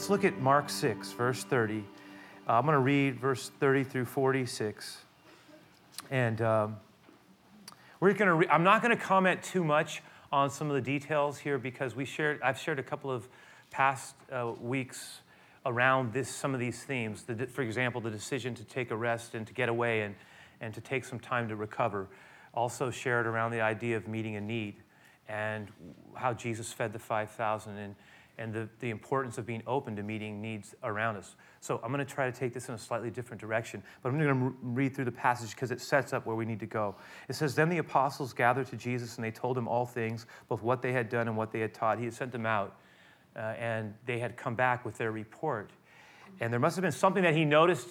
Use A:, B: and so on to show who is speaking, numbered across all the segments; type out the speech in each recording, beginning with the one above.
A: let's look at Mark 6, verse 30. Uh, I'm going to read verse 30 through 46. And um, we're going to. Re- I'm not going to comment too much on some of the details here because we shared. I've shared a couple of past uh, weeks around this, some of these themes. The, for example, the decision to take a rest and to get away and, and to take some time to recover. Also shared around the idea of meeting a need and how Jesus fed the 5,000 and, and the, the importance of being open to meeting needs around us. So I'm going to try to take this in a slightly different direction, but I'm going to read through the passage because it sets up where we need to go. It says, Then the apostles gathered to Jesus and they told him all things, both what they had done and what they had taught. He had sent them out uh, and they had come back with their report. And there must have been something that he noticed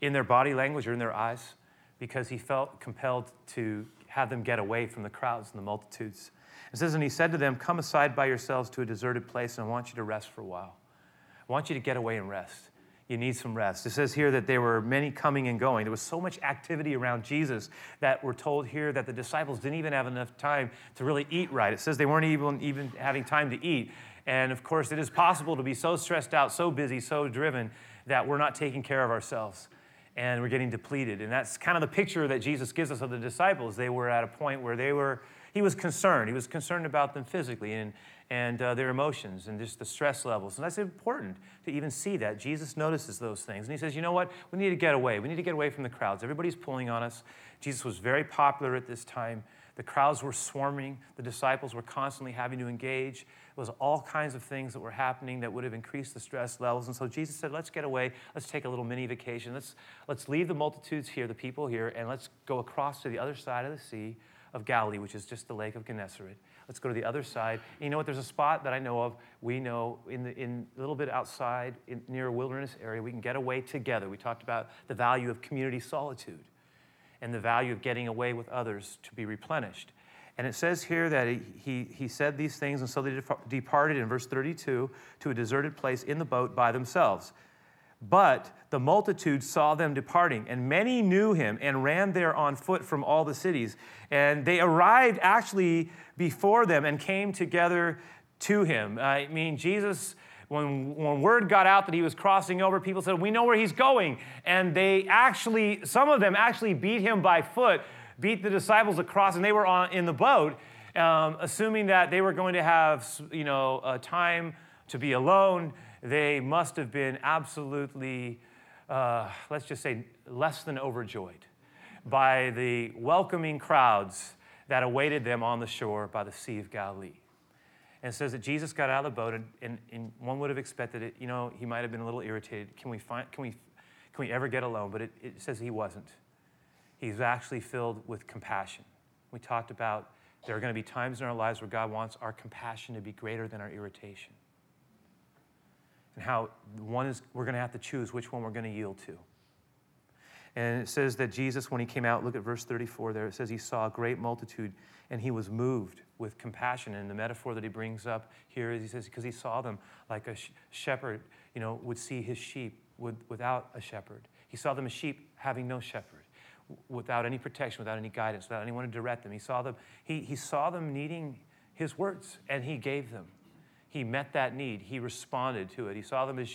A: in their body language or in their eyes because he felt compelled to have them get away from the crowds and the multitudes. It says, And he said to them, Come aside by yourselves to a deserted place, and I want you to rest for a while. I want you to get away and rest. You need some rest. It says here that there were many coming and going. There was so much activity around Jesus that we're told here that the disciples didn't even have enough time to really eat right. It says they weren't even, even having time to eat. And of course, it is possible to be so stressed out, so busy, so driven that we're not taking care of ourselves and we're getting depleted. And that's kind of the picture that Jesus gives us of the disciples. They were at a point where they were, he was concerned. He was concerned about them physically and, and uh, their emotions and just the stress levels. And that's important to even see that. Jesus notices those things. And he says, you know what? We need to get away. We need to get away from the crowds. Everybody's pulling on us. Jesus was very popular at this time. The crowds were swarming. The disciples were constantly having to engage. There was all kinds of things that were happening that would have increased the stress levels. And so Jesus said, let's get away. Let's take a little mini vacation. Let's, let's leave the multitudes here, the people here, and let's go across to the other side of the Sea of Galilee, which is just the Lake of Gennesaret. Let's go to the other side. And you know what? There's a spot that I know of. We know in, the, in a little bit outside, in, near a wilderness area, we can get away together. We talked about the value of community solitude and the value of getting away with others to be replenished. And it says here that he, he, he said these things, and so they departed in verse 32 to a deserted place in the boat by themselves. But the multitude saw them departing, and many knew him and ran there on foot from all the cities. And they arrived actually before them and came together to him. I mean, Jesus when, when word got out that he was crossing over, people said, We know where he's going. And they actually, some of them actually beat him by foot, beat the disciples across, and they were on, in the boat, um, assuming that they were going to have, you know, a time to be alone. They must have been absolutely, uh, let's just say, less than overjoyed by the welcoming crowds that awaited them on the shore by the Sea of Galilee and it says that Jesus got out of the boat, and, and, and, one would have expected it. You know, he might have been a little irritated. Can we find? Can we? Can we ever get alone? But it, it says he wasn't. He's actually filled with compassion. We talked about there are going to be times in our lives where God wants our compassion to be greater than our irritation, and how one is we're going to have to choose which one we're going to yield to. And it says that Jesus, when he came out, look at verse 34 there, it says he saw a great multitude and he was moved with compassion. And the metaphor that he brings up here is he says, because he saw them like a sh- shepherd, you know, would see his sheep with, without a shepherd. He saw them as sheep having no shepherd, without any protection, without any guidance, without anyone to direct them. He saw them, he, he saw them needing his words, and he gave them. He met that need. He responded to it. He saw them as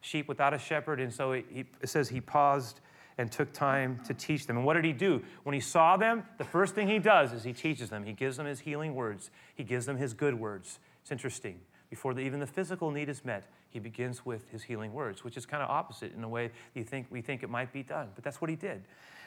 A: sheep without a shepherd, and so he, it says he paused and took time to teach them. And what did he do? When he saw them, the first thing he does is he teaches them. He gives them his healing words, he gives them his good words. It's interesting. Before the, even the physical need is met, he begins with his healing words, which is kind of opposite in a way you think we think it might be done. But that's what he did.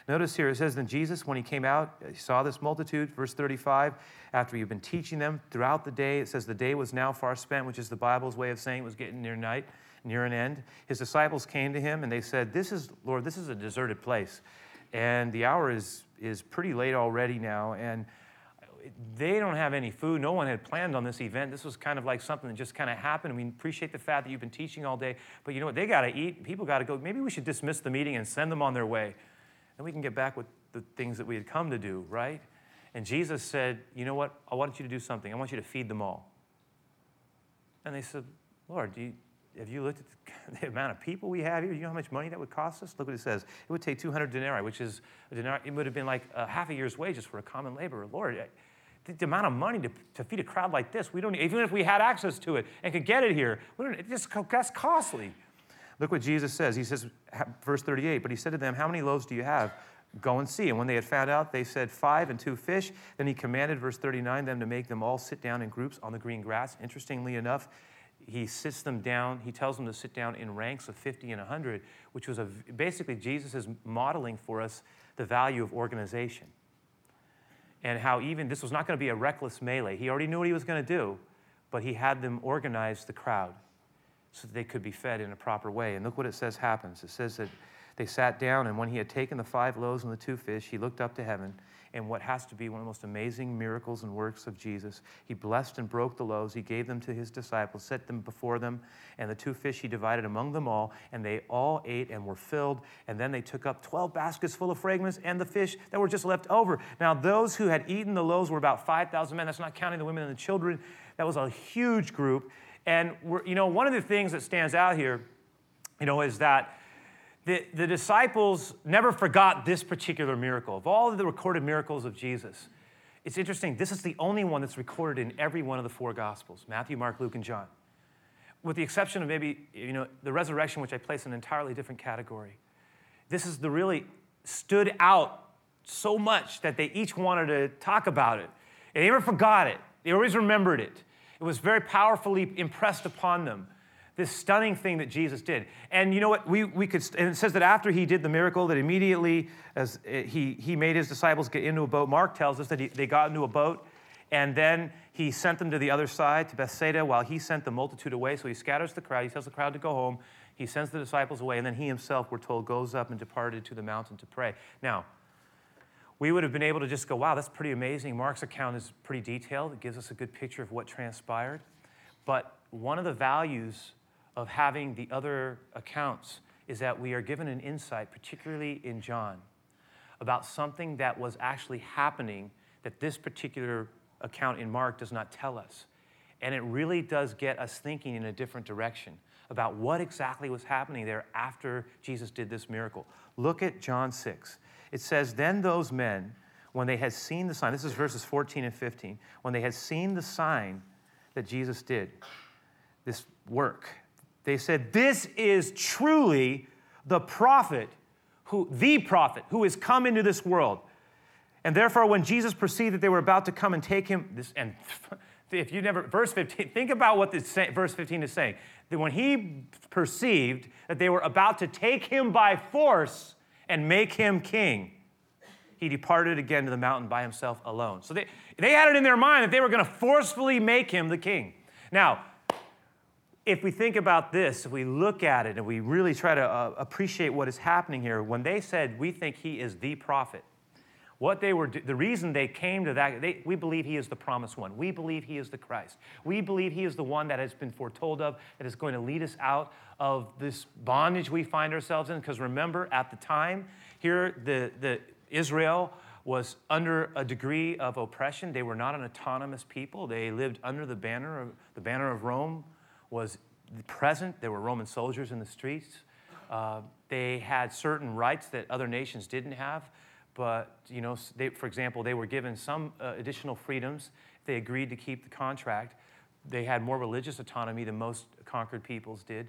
A: Notice here it says, Then Jesus, when he came out, he saw this multitude, verse 35, after he'd been teaching them throughout the day. It says the day was now far spent, which is the Bible's way of saying it was getting near night near an end. His disciples came to him and they said, This is, Lord, this is a deserted place. And the hour is, is pretty late already now. And they don't have any food. No one had planned on this event. This was kind of like something that just kind of happened. We appreciate the fact that you've been teaching all day, but you know what? They got to eat. People got to go. Maybe we should dismiss the meeting and send them on their way. And we can get back with the things that we had come to do, right? And Jesus said, You know what? I want you to do something. I want you to feed them all. And they said, Lord, you, have you looked at the amount of people we have here? Do You know how much money that would cost us? Look what it says. It would take 200 denarii, which is a denarii, it would have been like a half a year's wages for a common laborer. Lord, the, the amount of money to, to feed a crowd like this, we don't, even if we had access to it and could get it here, we don't, it just, that's costly. Look what Jesus says. He says, verse 38, but he said to them, How many loaves do you have? Go and see. And when they had found out, they said, Five and two fish. Then he commanded, verse 39, them to make them all sit down in groups on the green grass. Interestingly enough, he sits them down, he tells them to sit down in ranks of 50 and 100, which was a, basically Jesus is modeling for us the value of organization. And how even this was not going to be a reckless melee. He already knew what he was going to do, but he had them organize the crowd so that they could be fed in a proper way. And look what it says happens. It says that they sat down, and when he had taken the five loaves and the two fish, he looked up to heaven and what has to be one of the most amazing miracles and works of Jesus. He blessed and broke the loaves. He gave them to his disciples, set them before them, and the two fish he divided among them all, and they all ate and were filled. And then they took up 12 baskets full of fragments and the fish that were just left over. Now, those who had eaten the loaves were about 5,000 men. That's not counting the women and the children. That was a huge group. And, you know, one of the things that stands out here, you know, is that the, the disciples never forgot this particular miracle. Of all of the recorded miracles of Jesus, it's interesting, this is the only one that's recorded in every one of the four Gospels Matthew, Mark, Luke, and John. With the exception of maybe, you know, the resurrection, which I place in an entirely different category. This is the really stood out so much that they each wanted to talk about it. And they never forgot it, they always remembered it. It was very powerfully impressed upon them this stunning thing that Jesus did. And you know what? We, we could, and it says that after he did the miracle, that immediately as eh, he, he made his disciples get into a boat. Mark tells us that he, they got into a boat, and then he sent them to the other side, to Bethsaida, while he sent the multitude away. So he scatters the crowd. He tells the crowd to go home. He sends the disciples away, and then he himself, we're told, goes up and departed to the mountain to pray. Now, we would have been able to just go, wow, that's pretty amazing. Mark's account is pretty detailed. It gives us a good picture of what transpired. But one of the values of having the other accounts is that we are given an insight, particularly in John, about something that was actually happening that this particular account in Mark does not tell us. And it really does get us thinking in a different direction about what exactly was happening there after Jesus did this miracle. Look at John 6. It says, Then those men, when they had seen the sign, this is verses 14 and 15, when they had seen the sign that Jesus did, this work, they said, This is truly the prophet, who, the prophet who has come into this world. And therefore, when Jesus perceived that they were about to come and take him, this, and if you never, verse 15, think about what this verse 15 is saying. That when he perceived that they were about to take him by force and make him king, he departed again to the mountain by himself alone. So they, they had it in their mind that they were going to forcefully make him the king. Now, if we think about this, if we look at it and we really try to uh, appreciate what is happening here, when they said, We think he is the prophet, what they were, the reason they came to that, they, we believe he is the promised one. We believe he is the Christ. We believe he is the one that has been foretold of, that is going to lead us out of this bondage we find ourselves in. Because remember, at the time, here, the, the Israel was under a degree of oppression. They were not an autonomous people. They lived under the banner of the banner of Rome was present. There were Roman soldiers in the streets. Uh, they had certain rights that other nations didn't have. But, you know, they, for example, they were given some uh, additional freedoms. They agreed to keep the contract. They had more religious autonomy than most conquered peoples did.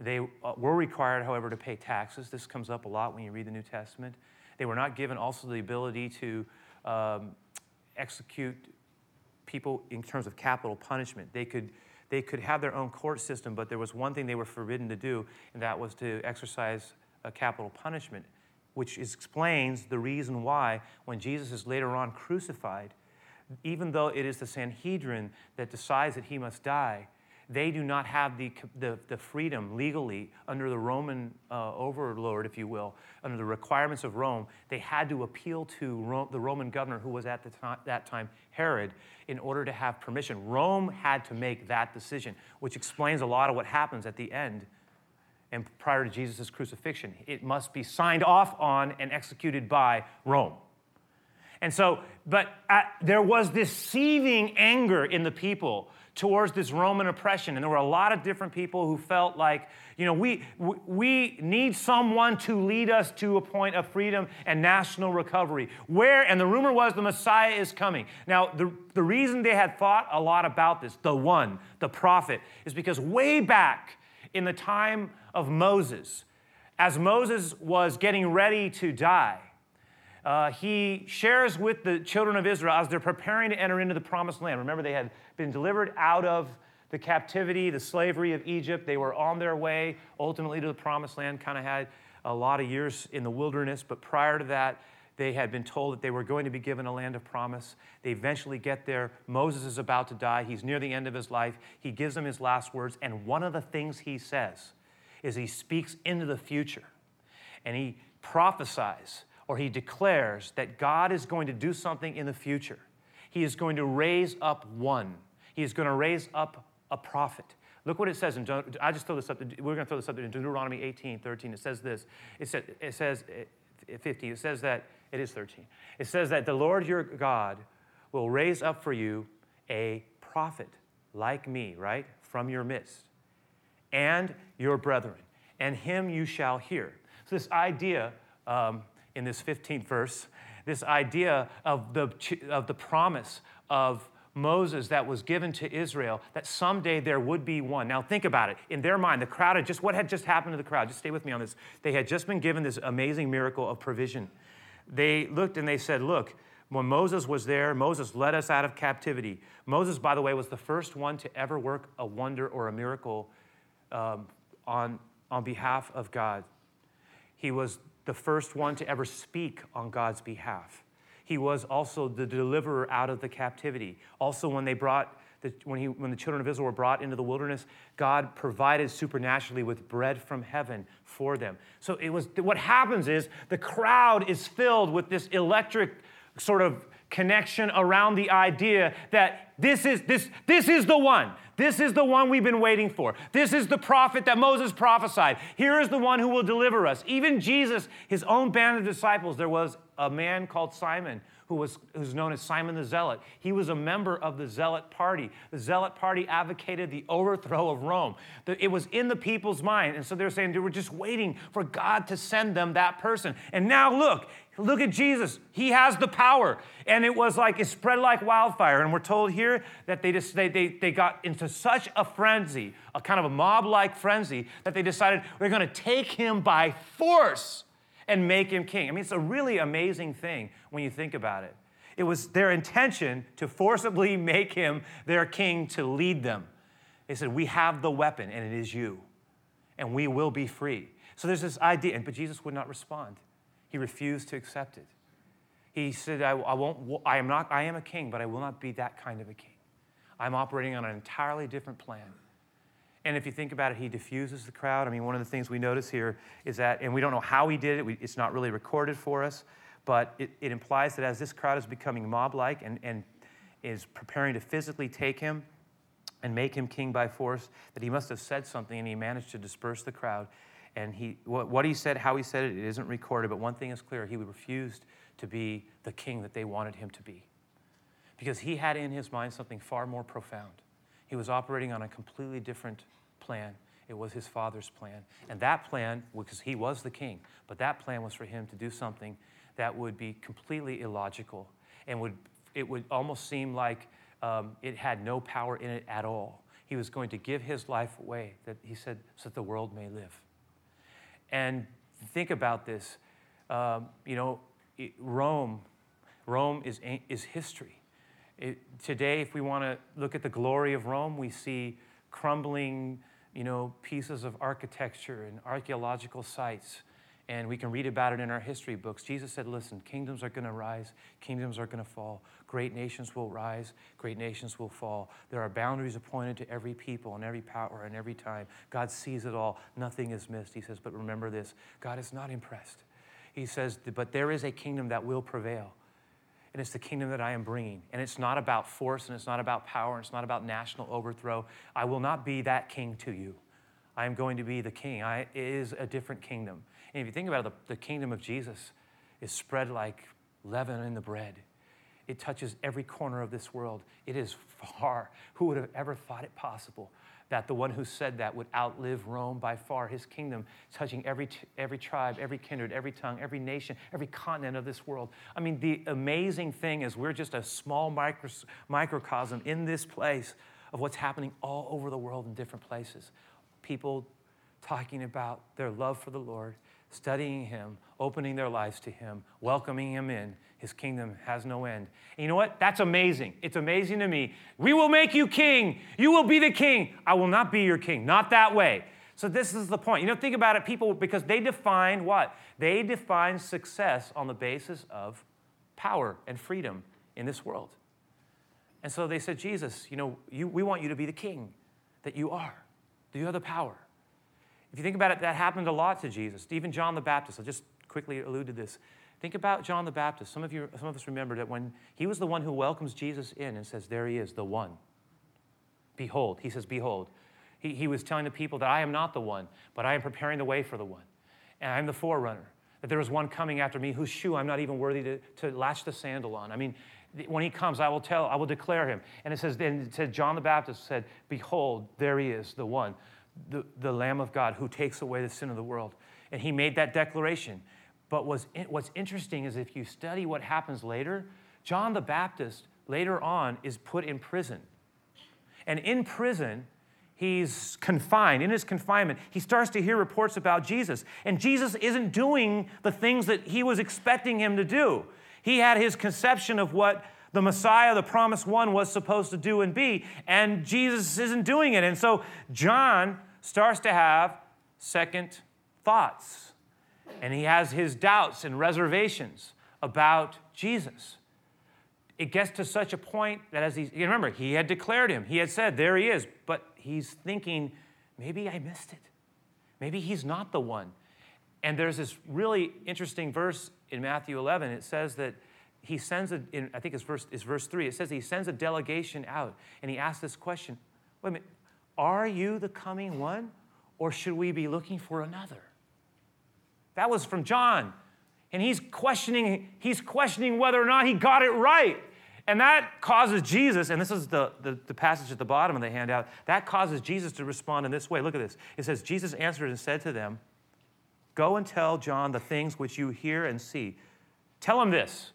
A: They uh, were required, however, to pay taxes. This comes up a lot when you read the New Testament. They were not given also the ability to um, execute people in terms of capital punishment. They could they could have their own court system, but there was one thing they were forbidden to do, and that was to exercise a capital punishment, which explains the reason why, when Jesus is later on crucified, even though it is the Sanhedrin that decides that he must die, they do not have the, the, the freedom legally under the Roman uh, overlord, if you will, under the requirements of Rome. They had to appeal to the Roman governor, who was at the to- that time Herod, in order to have permission. Rome had to make that decision, which explains a lot of what happens at the end and prior to Jesus' crucifixion. It must be signed off on and executed by Rome. And so, but at, there was this seething anger in the people towards this Roman oppression. And there were a lot of different people who felt like, you know, we, we need someone to lead us to a point of freedom and national recovery. Where, and the rumor was the Messiah is coming. Now, the, the reason they had thought a lot about this, the one, the prophet, is because way back in the time of Moses, as Moses was getting ready to die, uh, he shares with the children of Israel as they're preparing to enter into the promised land. Remember, they had been delivered out of the captivity, the slavery of Egypt. They were on their way ultimately to the promised land, kind of had a lot of years in the wilderness, but prior to that, they had been told that they were going to be given a land of promise. They eventually get there. Moses is about to die. He's near the end of his life. He gives them his last words. And one of the things he says is he speaks into the future and he prophesies or he declares that God is going to do something in the future. He is going to raise up one, he is going to raise up a prophet. Look what it says in, I just throw this up, we're going to throw this up in Deuteronomy 18, 13. It says this. It says, it says 15, it says that, it is 13. It says that the Lord your God will raise up for you a prophet like me, right, from your midst, and your brethren, and him you shall hear. So, this idea um, in this 15th verse, this idea of the, of the promise of Moses that was given to Israel, that someday there would be one. Now, think about it. In their mind, the crowd had just, what had just happened to the crowd? Just stay with me on this. They had just been given this amazing miracle of provision. They looked and they said, Look, when Moses was there, Moses led us out of captivity. Moses, by the way, was the first one to ever work a wonder or a miracle um, on, on behalf of God. He was the first one to ever speak on God's behalf. He was also the deliverer out of the captivity. Also, when they brought the, when, he, when the children of Israel were brought into the wilderness, God provided supernaturally with bread from heaven for them. So it was what happens is the crowd is filled with this electric sort of connection around the idea that this is this this is the one this is the one we've been waiting for this is the prophet that moses prophesied here is the one who will deliver us even jesus his own band of disciples there was a man called simon who was who's known as Simon the Zealot. He was a member of the Zealot party. The Zealot party advocated the overthrow of Rome. It was in the people's mind. And so they're saying they were just waiting for God to send them that person. And now look, look at Jesus. He has the power. And it was like it spread like wildfire. And we're told here that they just they, they, they got into such a frenzy, a kind of a mob-like frenzy, that they decided we're going to take him by force and make him king. I mean, it's a really amazing thing when you think about it. It was their intention to forcibly make him their king to lead them. They said, We have the weapon, and it is you, and we will be free. So there's this idea, but Jesus would not respond. He refused to accept it. He said, I, I, won't, I am not, I am a king, but I will not be that kind of a king. I'm operating on an entirely different plan. And if you think about it, he diffuses the crowd. I mean, one of the things we notice here is that, and we don't know how he did it, we, it's not really recorded for us, but it, it implies that as this crowd is becoming mob like and, and is preparing to physically take him and make him king by force, that he must have said something and he managed to disperse the crowd. And he, what, what he said, how he said it, it isn't recorded, but one thing is clear he refused to be the king that they wanted him to be. Because he had in his mind something far more profound. He was operating on a completely different plan. It was his father's plan. And that plan, because he was the king, but that plan was for him to do something that would be completely illogical and would, it would almost seem like um, it had no power in it at all. He was going to give his life away, that he said, so that the world may live. And think about this. Um, you know, Rome, Rome is, is history. It, today, if we want to look at the glory of Rome, we see crumbling you know, pieces of architecture and archaeological sites. And we can read about it in our history books. Jesus said, Listen, kingdoms are going to rise, kingdoms are going to fall. Great nations will rise, great nations will fall. There are boundaries appointed to every people and every power and every time. God sees it all, nothing is missed. He says, But remember this God is not impressed. He says, But there is a kingdom that will prevail and it's the kingdom that I am bringing. And it's not about force, and it's not about power, and it's not about national overthrow. I will not be that king to you. I am going to be the king. I, it is a different kingdom. And if you think about it, the, the kingdom of Jesus is spread like leaven in the bread. It touches every corner of this world. It is far. Who would have ever thought it possible that the one who said that would outlive Rome by far, his kingdom touching every, every tribe, every kindred, every tongue, every nation, every continent of this world. I mean, the amazing thing is we're just a small microcosm in this place of what's happening all over the world in different places. People talking about their love for the Lord, studying Him, opening their lives to Him, welcoming Him in. His kingdom has no end. And you know what? That's amazing. It's amazing to me. We will make you king. You will be the king. I will not be your king. Not that way. So, this is the point. You know, think about it, people, because they define what? They define success on the basis of power and freedom in this world. And so they said, Jesus, you know, you, we want you to be the king that you are, that you have the power. If you think about it, that happened a lot to Jesus. Even John the Baptist, I'll just quickly allude to this. Think about John the Baptist. Some of, you, some of us remember that when he was the one who welcomes Jesus in and says, There he is, the one. Behold, he says, Behold. He, he was telling the people that I am not the one, but I am preparing the way for the one. And I'm the forerunner. That there is one coming after me whose shoe I'm not even worthy to, to latch the sandal on. I mean, when he comes, I will tell, I will declare him. And it says, then it said, John the Baptist said, Behold, there he is, the one the, the Lamb of God who takes away the sin of the world. And he made that declaration. But what's, what's interesting is if you study what happens later, John the Baptist later on is put in prison. And in prison, he's confined. In his confinement, he starts to hear reports about Jesus. And Jesus isn't doing the things that he was expecting him to do. He had his conception of what the Messiah, the promised one, was supposed to do and be, and Jesus isn't doing it. And so John starts to have second thoughts, and he has his doubts and reservations about Jesus. It gets to such a point that as he, you remember, he had declared him, he had said, There he is, but he's thinking, maybe I missed it. Maybe he's not the one. And there's this really interesting verse in Matthew 11. It says that he sends a, in, I think it's verse, it's verse three, it says he sends a delegation out and he asks this question wait a minute, are you the coming one or should we be looking for another? That was from John. And he's questioning, he's questioning whether or not he got it right. And that causes Jesus, and this is the, the, the, passage at the bottom of the handout, that causes Jesus to respond in this way. Look at this. It says, Jesus answered and said to them, Go and tell John the things which you hear and see. Tell him this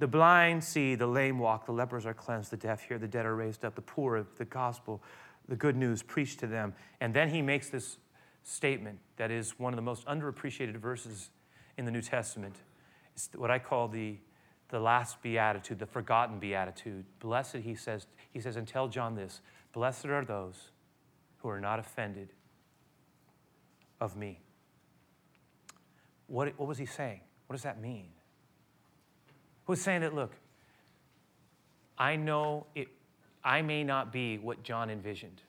A: the blind see, the lame walk, the lepers are cleansed, the deaf hear, the dead are raised up, the poor, the gospel, the good news preached to them. And then he makes this statement that is one of the most underappreciated verses in the New Testament. It's what I call the, the last beatitude, the forgotten beatitude. Blessed, he says, he says, and tell John this Blessed are those who are not offended of me. What, what was he saying? What does that mean? Who's saying that, look, I know it, I may not be what John envisioned,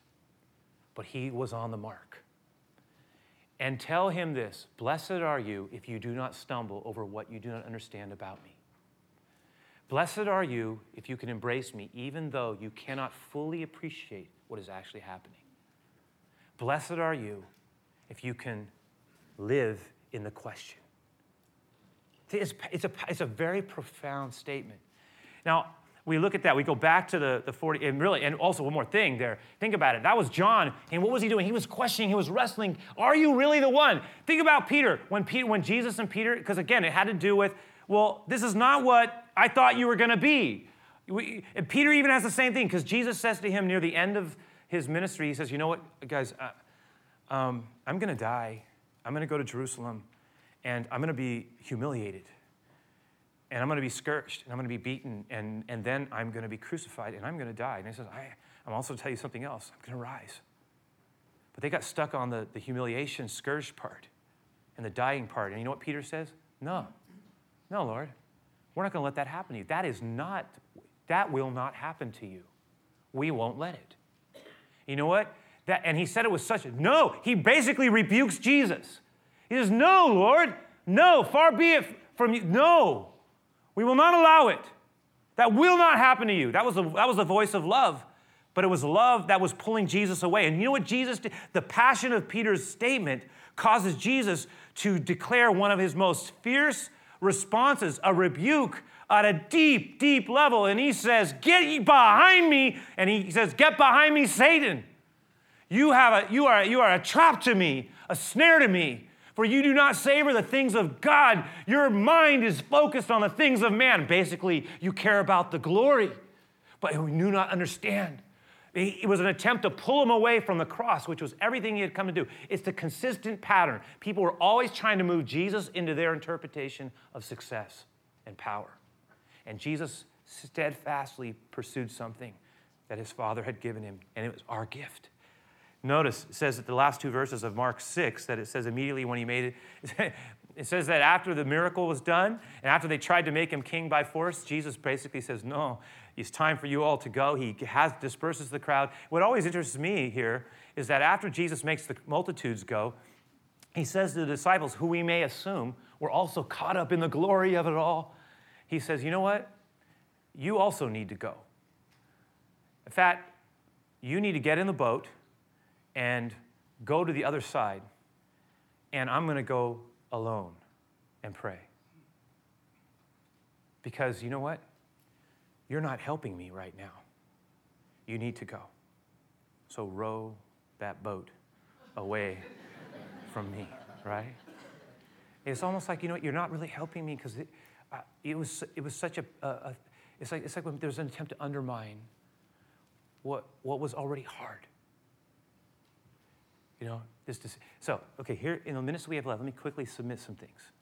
A: but he was on the mark. And tell him this Blessed are you if you do not stumble over what you do not understand about me. Blessed are you if you can embrace me, even though you cannot fully appreciate what is actually happening. Blessed are you if you can live in the question. It's, it's, a, it's a very profound statement. Now, we look at that, we go back to the, the 40, and really, and also one more thing there. Think about it. That was John, and what was he doing? He was questioning, he was wrestling. Are you really the one? Think about Peter. When, Peter, when Jesus and Peter, because again, it had to do with, well, this is not what I thought you were going to be. We, Peter even has the same thing, because Jesus says to him near the end of his ministry, he says, You know what, guys, uh, um, I'm going to die. I'm going to go to Jerusalem and I'm going to be humiliated. And I'm going to be scourged, and I'm going to be beaten, and, and then I'm going to be crucified, and I'm going to die. And he says, I, I'm also going to tell you something else. I'm going to rise. But they got stuck on the, the humiliation, scourged part and the dying part. And you know what Peter says? No, no, Lord. We're not going to let that happen to you. That is not, that will not happen to you. We won't let it. You know what? That, and he said it with such a, no, he basically rebukes Jesus. He says, No, Lord, no, far be it from you. No, we will not allow it. That will not happen to you. That was the, that was the voice of love, but it was love that was pulling Jesus away. And you know what Jesus did? The passion of Peter's statement causes Jesus to declare one of his most fierce responses, a rebuke at a deep, deep level. And he says, Get behind me. And he says, Get behind me, Satan. You, have a, you, are, you are a trap to me, a snare to me. For you do not savor the things of God. Your mind is focused on the things of man. Basically, you care about the glory, but you do not understand. It was an attempt to pull him away from the cross, which was everything he had come to do. It's the consistent pattern. People were always trying to move Jesus into their interpretation of success and power. And Jesus steadfastly pursued something that his Father had given him, and it was our gift. Notice it says at the last two verses of Mark 6 that it says immediately when he made it, it says that after the miracle was done and after they tried to make him king by force, Jesus basically says, No, it's time for you all to go. He has disperses the crowd. What always interests me here is that after Jesus makes the multitudes go, he says to the disciples, who we may assume were also caught up in the glory of it all, he says, You know what? You also need to go. In fact, you need to get in the boat and go to the other side, and I'm going to go alone and pray. Because you know what? You're not helping me right now. You need to go. So row that boat away from me, right? It's almost like, you know what, you're not really helping me because it, uh, it, was, it was such a, a, a, it's like, it's like when there's an attempt to undermine what, what was already hard. You know, this, so, okay, here in the minutes we have left, let me quickly submit some things.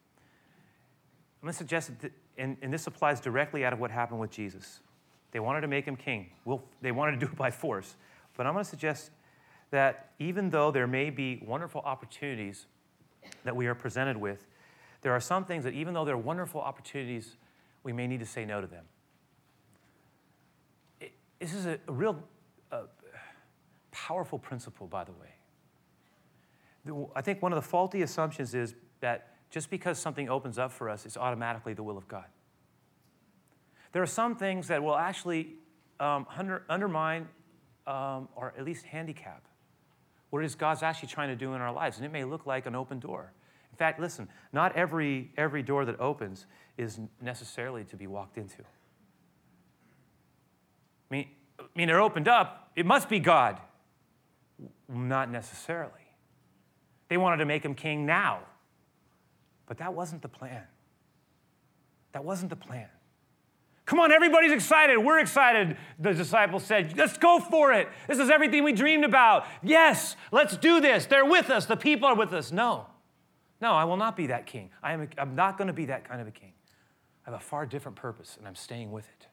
A: I'm going to suggest that, and, and this applies directly out of what happened with Jesus. They wanted to make him king. Well, they wanted to do it by force. But I'm going to suggest that even though there may be wonderful opportunities that we are presented with, there are some things that, even though they're wonderful opportunities, we may need to say no to them. It, this is a, a real uh, powerful principle, by the way. I think one of the faulty assumptions is that just because something opens up for us, it's automatically the will of God. There are some things that will actually um, under, undermine um, or at least handicap what it is God's actually trying to do in our lives. And it may look like an open door. In fact, listen, not every, every door that opens is necessarily to be walked into. I mean, I mean, they're opened up, it must be God. Not necessarily. They wanted to make him king now. But that wasn't the plan. That wasn't the plan. Come on, everybody's excited. We're excited, the disciples said. Let's go for it. This is everything we dreamed about. Yes, let's do this. They're with us. The people are with us. No, no, I will not be that king. I am, a, I'm not going to be that kind of a king. I have a far different purpose, and I'm staying with it.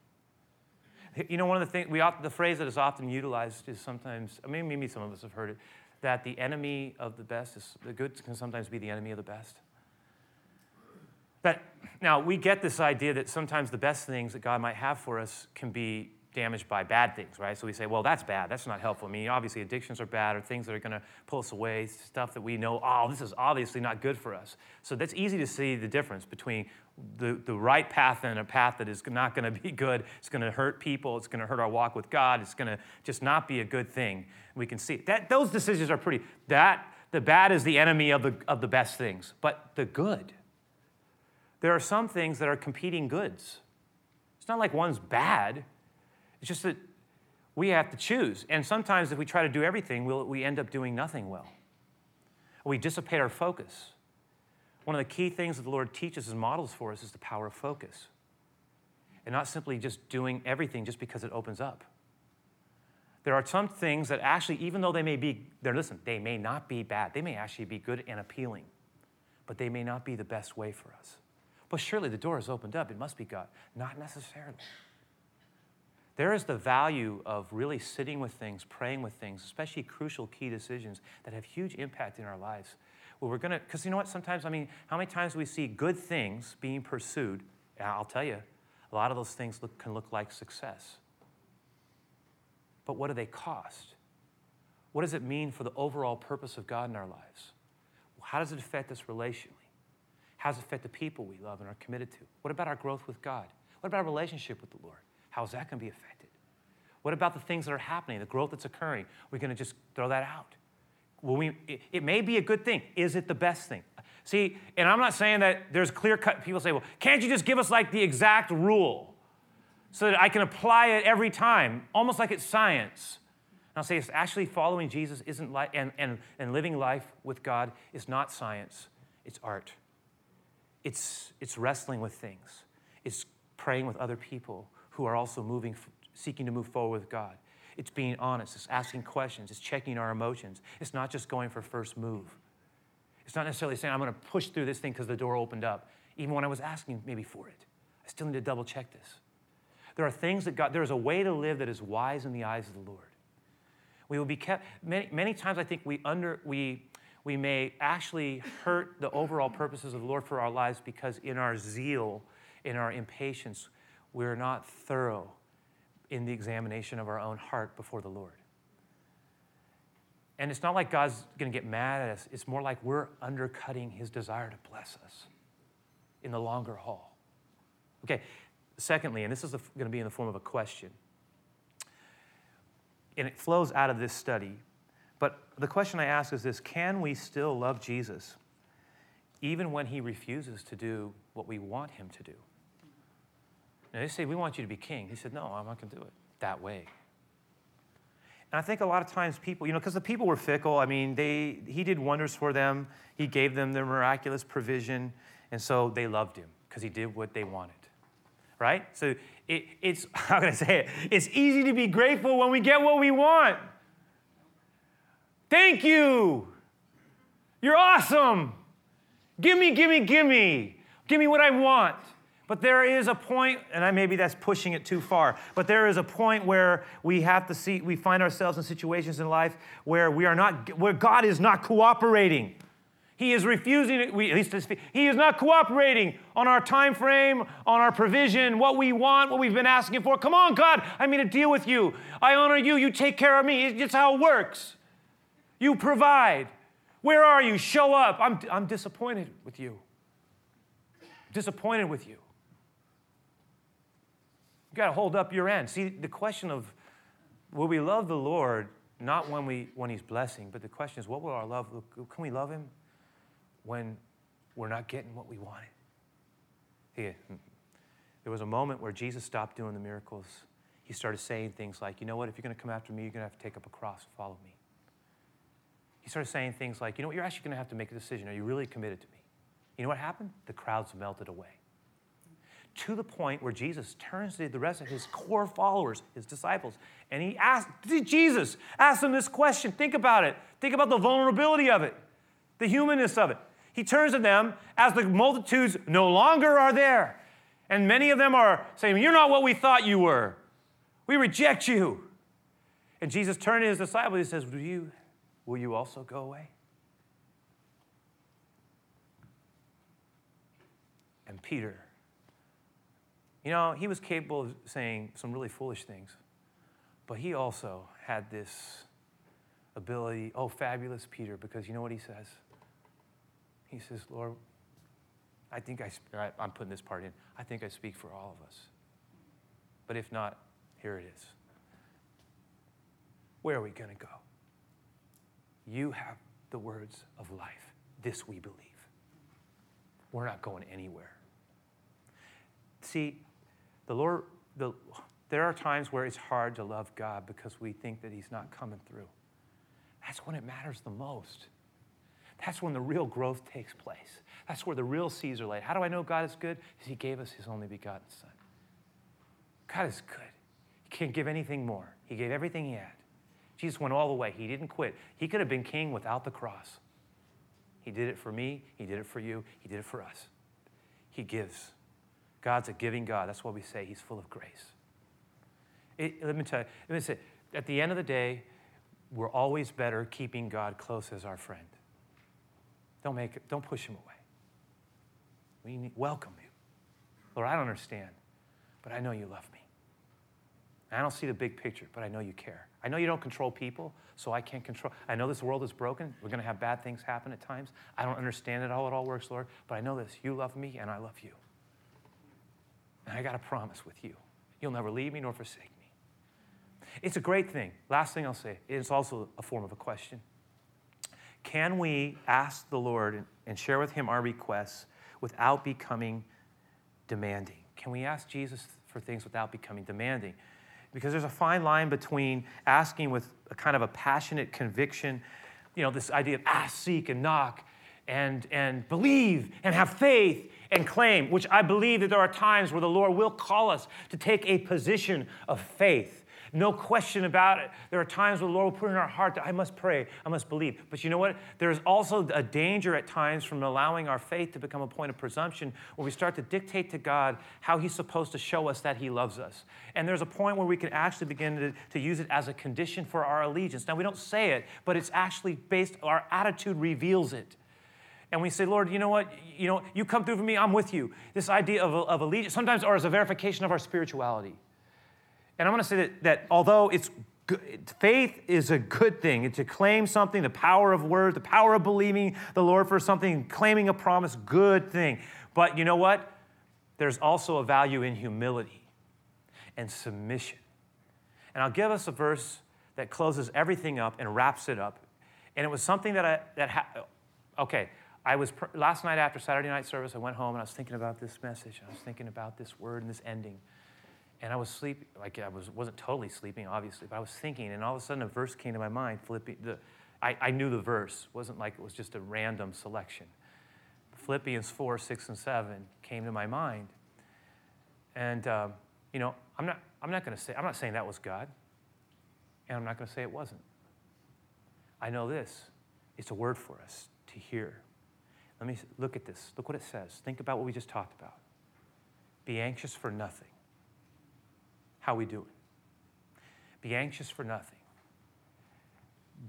A: You know, one of the things, we often, the phrase that is often utilized is sometimes, I mean, maybe some of us have heard it, that the enemy of the best is the good can sometimes be the enemy of the best. But now we get this idea that sometimes the best things that God might have for us can be damaged by bad things, right? So we say, well, that's bad. That's not helpful. I mean, obviously, addictions are bad or things that are going to pull us away, stuff that we know, oh, this is obviously not good for us. So that's easy to see the difference between the, the right path and a path that is not going to be good. It's going to hurt people. It's going to hurt our walk with God. It's going to just not be a good thing. We can see that those decisions are pretty, that the bad is the enemy of the, of the best things, but the good. There are some things that are competing goods. It's not like one's bad it's just that we have to choose. And sometimes if we try to do everything, we'll, we end up doing nothing well. We dissipate our focus. One of the key things that the Lord teaches and models for us is the power of focus. And not simply just doing everything just because it opens up. There are some things that actually, even though they may be, they're listen, they may not be bad. They may actually be good and appealing, but they may not be the best way for us. But surely the door is opened up. It must be God. Not necessarily. There is the value of really sitting with things, praying with things, especially crucial key decisions that have huge impact in our lives. Well, we're gonna, because you know what? Sometimes, I mean, how many times do we see good things being pursued? I'll tell you, a lot of those things look, can look like success. But what do they cost? What does it mean for the overall purpose of God in our lives? How does it affect us relationally? How does it affect the people we love and are committed to? What about our growth with God? What about our relationship with the Lord? How's that going to be affected? What about the things that are happening, the growth that's occurring? We're going to just throw that out. Well, we, it, it may be a good thing. Is it the best thing? See, and I'm not saying that there's clear cut. People say, well, can't you just give us like the exact rule so that I can apply it every time, almost like it's science? And I'll say, it's actually following Jesus isn't like, and, and, and living life with God is not science, it's art. It's, it's wrestling with things, it's praying with other people who are also moving, seeking to move forward with God. It's being honest, it's asking questions, it's checking our emotions. It's not just going for first move. It's not necessarily saying, I'm going to push through this thing because the door opened up, even when I was asking maybe for it. I still need to double check this. There are things that God, there is a way to live that is wise in the eyes of the Lord. We will be kept, many, many times I think we, under, we, we may actually hurt the overall purposes of the Lord for our lives because in our zeal, in our impatience, we're not thorough in the examination of our own heart before the Lord. And it's not like God's going to get mad at us. It's more like we're undercutting his desire to bless us in the longer haul. Okay, secondly, and this is going to be in the form of a question, and it flows out of this study. But the question I ask is this Can we still love Jesus even when he refuses to do what we want him to do? Now, they say, We want you to be king. He said, No, I'm not going to do it that way. And I think a lot of times people, you know, because the people were fickle. I mean, they, he did wonders for them. He gave them their miraculous provision. And so they loved him because he did what they wanted. Right? So it, it's, how can I say it? It's easy to be grateful when we get what we want. Thank you. You're awesome. Give me, give me, give me. Give me what I want. But there is a point, and I, maybe that's pushing it too far, but there is a point where we have to see, we find ourselves in situations in life where we are not, where God is not cooperating. He is refusing, he is not cooperating on our time frame, on our provision, what we want, what we've been asking for. Come on, God, I mean to deal with you. I honor you. You take care of me. It's just how it works. You provide. Where are you? Show up. I'm, I'm disappointed with you. Disappointed with you. You got to hold up your end. See, the question of will we love the Lord not when, we, when He's blessing, but the question is what will our love, look? can we love Him when we're not getting what we wanted? There was a moment where Jesus stopped doing the miracles. He started saying things like, you know what, if you're going to come after me, you're going to have to take up a cross and follow me. He started saying things like, you know what, you're actually going to have to make a decision. Are you really committed to me? You know what happened? The crowds melted away to the point where Jesus turns to the rest of his core followers, his disciples, and he asked, Jesus ask them this question. Think about it. Think about the vulnerability of it, the humanness of it. He turns to them as the multitudes no longer are there. And many of them are saying, You're not what we thought you were. We reject you. And Jesus turned to his disciples, and says, Will you, will you also go away? And Peter you know, he was capable of saying some really foolish things, but he also had this ability. Oh, fabulous Peter, because you know what he says? He says, Lord, I think I, I'm putting this part in. I think I speak for all of us. But if not, here it is. Where are we going to go? You have the words of life. This we believe. We're not going anywhere. See, the Lord, the, there are times where it's hard to love God because we think that He's not coming through. That's when it matters the most. That's when the real growth takes place. That's where the real seeds are laid. How do I know God is good? Because He gave us His only begotten Son. God is good. He can't give anything more. He gave everything He had. Jesus went all the way. He didn't quit. He could have been king without the cross. He did it for me. He did it for you. He did it for us. He gives. God's a giving God. That's why we say He's full of grace. It, let me tell you, let me say, at the end of the day, we're always better keeping God close as our friend. Don't make it, don't push him away. We need, welcome you. Lord, I don't understand, but I know you love me. I don't see the big picture, but I know you care. I know you don't control people, so I can't control. I know this world is broken. We're going to have bad things happen at times. I don't understand it how it all works, Lord, but I know this. You love me, and I love you. And I got a promise with you. You'll never leave me nor forsake me. It's a great thing. Last thing I'll say, it's also a form of a question. Can we ask the Lord and share with him our requests without becoming demanding? Can we ask Jesus for things without becoming demanding? Because there's a fine line between asking with a kind of a passionate conviction, you know, this idea of ask, seek, and knock, and, and believe and have faith and claim, which I believe that there are times where the Lord will call us to take a position of faith. No question about it. There are times where the Lord will put in our heart that I must pray, I must believe. But you know what? There's also a danger at times from allowing our faith to become a point of presumption where we start to dictate to God how He's supposed to show us that He loves us. And there's a point where we can actually begin to, to use it as a condition for our allegiance. Now, we don't say it, but it's actually based, our attitude reveals it and we say, Lord, you know what? You know, you come through for me, I'm with you. This idea of, of allegiance, sometimes or as a verification of our spirituality. And I want to say that, that although it's good, faith is a good thing, and to claim something, the power of word, the power of believing the Lord for something, claiming a promise, good thing. But you know what? There's also a value in humility and submission. And I'll give us a verse that closes everything up and wraps it up. And it was something that I, that, ha- okay, I was last night after Saturday night service, I went home and I was thinking about this message. I was thinking about this word and this ending. And I was sleeping, like I was, wasn't totally sleeping, obviously, but I was thinking, and all of a sudden a verse came to my mind. Philippians, the, I, I knew the verse. It wasn't like it was just a random selection. Philippians 4, 6, and 7 came to my mind. And, um, you know, I'm not, I'm not going to say, I'm not saying that was God. And I'm not going to say it wasn't. I know this it's a word for us to hear. Let me look at this. Look what it says. Think about what we just talked about. Be anxious for nothing. How we doing? Be anxious for nothing.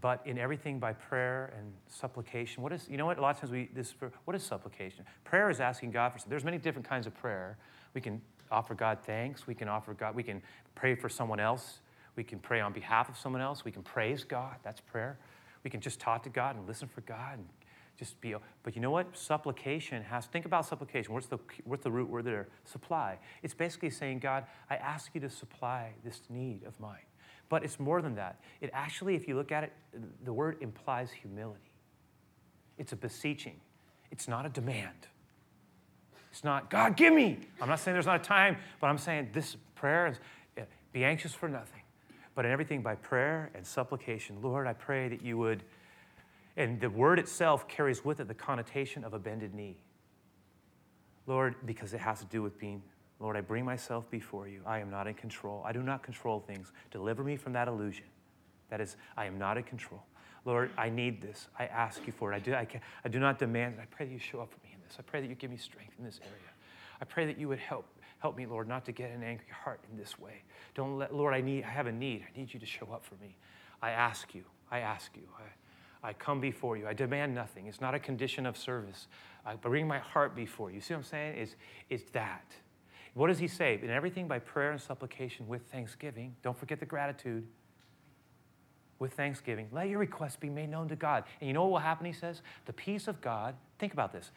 A: But in everything by prayer and supplication. What is, you know what? A lot of times we, this, what is supplication? Prayer is asking God for something. There's many different kinds of prayer. We can offer God thanks. We can offer God, we can pray for someone else. We can pray on behalf of someone else. We can praise God. That's prayer. We can just talk to God and listen for God and just be, but you know what? Supplication has, think about supplication. What's the, what's the root word there? Supply. It's basically saying, God, I ask you to supply this need of mine. But it's more than that. It actually, if you look at it, the word implies humility. It's a beseeching, it's not a demand. It's not, God, give me. I'm not saying there's not a time, but I'm saying this prayer is be anxious for nothing, but in everything by prayer and supplication. Lord, I pray that you would and the word itself carries with it the connotation of a bended knee. Lord, because it has to do with being, Lord, I bring myself before you. I am not in control. I do not control things. Deliver me from that illusion. That is, I am not in control. Lord, I need this. I ask you for it. I do, I, can, I do not demand it. I pray that you show up for me in this. I pray that you give me strength in this area. I pray that you would help help me, Lord, not to get an angry heart in this way. Don't let, Lord, I need, I have a need. I need you to show up for me. I ask you. I ask you. I, I come before you. I demand nothing. It's not a condition of service. I bring my heart before you. See what I'm saying? It's, it's that. What does he say? In everything by prayer and supplication with thanksgiving. Don't forget the gratitude. With thanksgiving. Let your requests be made known to God. And you know what will happen, he says? The peace of God, think about this.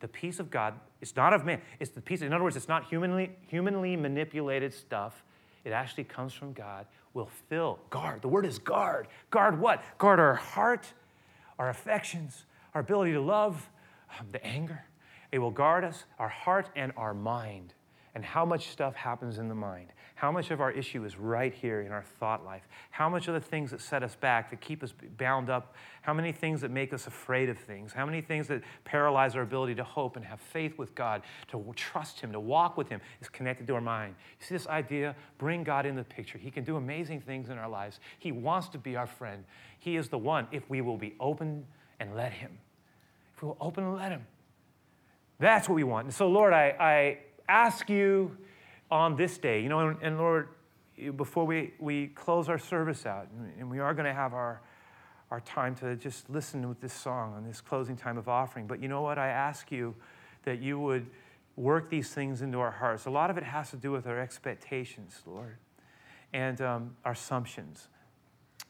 A: The peace of God, it's not of man. It's the peace, in other words, it's not humanly, humanly manipulated stuff. It actually comes from God, will fill, guard. The word is guard. Guard what? Guard our heart our affections, our ability to love, um, the anger. It will guard us, our heart and our mind. And how much stuff happens in the mind? How much of our issue is right here in our thought life? How much of the things that set us back, that keep us bound up? How many things that make us afraid of things? How many things that paralyze our ability to hope and have faith with God, to trust Him, to walk with Him, is connected to our mind? You see this idea? Bring God in the picture. He can do amazing things in our lives. He wants to be our friend. He is the one if we will be open and let Him. If we will open and let Him. That's what we want. And so, Lord, I, I ask you on this day, you know, and, and Lord, before we, we close our service out, and we are going to have our, our time to just listen with this song on this closing time of offering. But you know what? I ask you that you would work these things into our hearts. A lot of it has to do with our expectations, Lord, and um, our assumptions.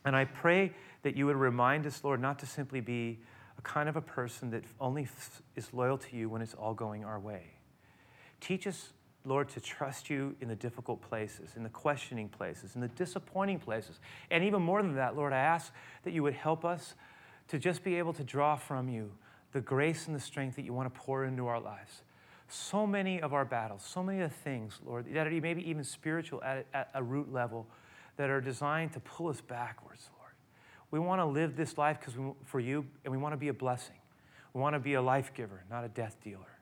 A: And I pray that you would remind us, Lord, not to simply be a kind of a person that only f- is loyal to you when it's all going our way. Teach us, Lord, to trust you in the difficult places, in the questioning places, in the disappointing places. And even more than that, Lord, I ask that you would help us to just be able to draw from you the grace and the strength that you want to pour into our lives. So many of our battles, so many of the things, Lord, that are maybe even spiritual at, at a root level, that are designed to pull us backwards, Lord. We want to live this life because for you, and we want to be a blessing. We want to be a life giver, not a death dealer.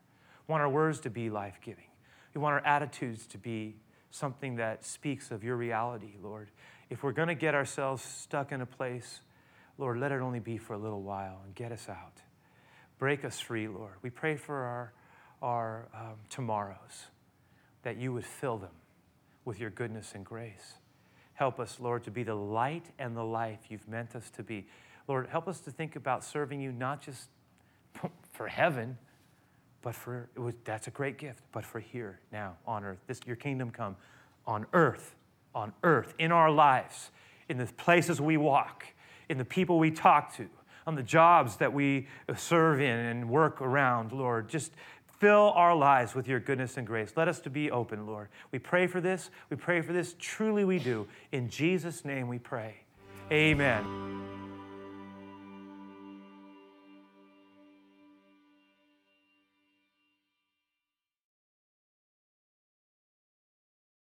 A: We want our words to be life giving. We want our attitudes to be something that speaks of your reality, Lord. If we're going to get ourselves stuck in a place, Lord, let it only be for a little while and get us out. Break us free, Lord. We pray for our, our um, tomorrows, that you would fill them with your goodness and grace. Help us, Lord, to be the light and the life you've meant us to be. Lord, help us to think about serving you not just for heaven, but for it was, that's a great gift, but for here, now, on earth. This your kingdom come on earth, on earth, in our lives, in the places we walk, in the people we talk to, on the jobs that we serve in and work around, Lord. Just fill our lives with your goodness and grace. Let us to be open, Lord. We pray for this. We pray for this. Truly we do. In Jesus' name we pray. Amen.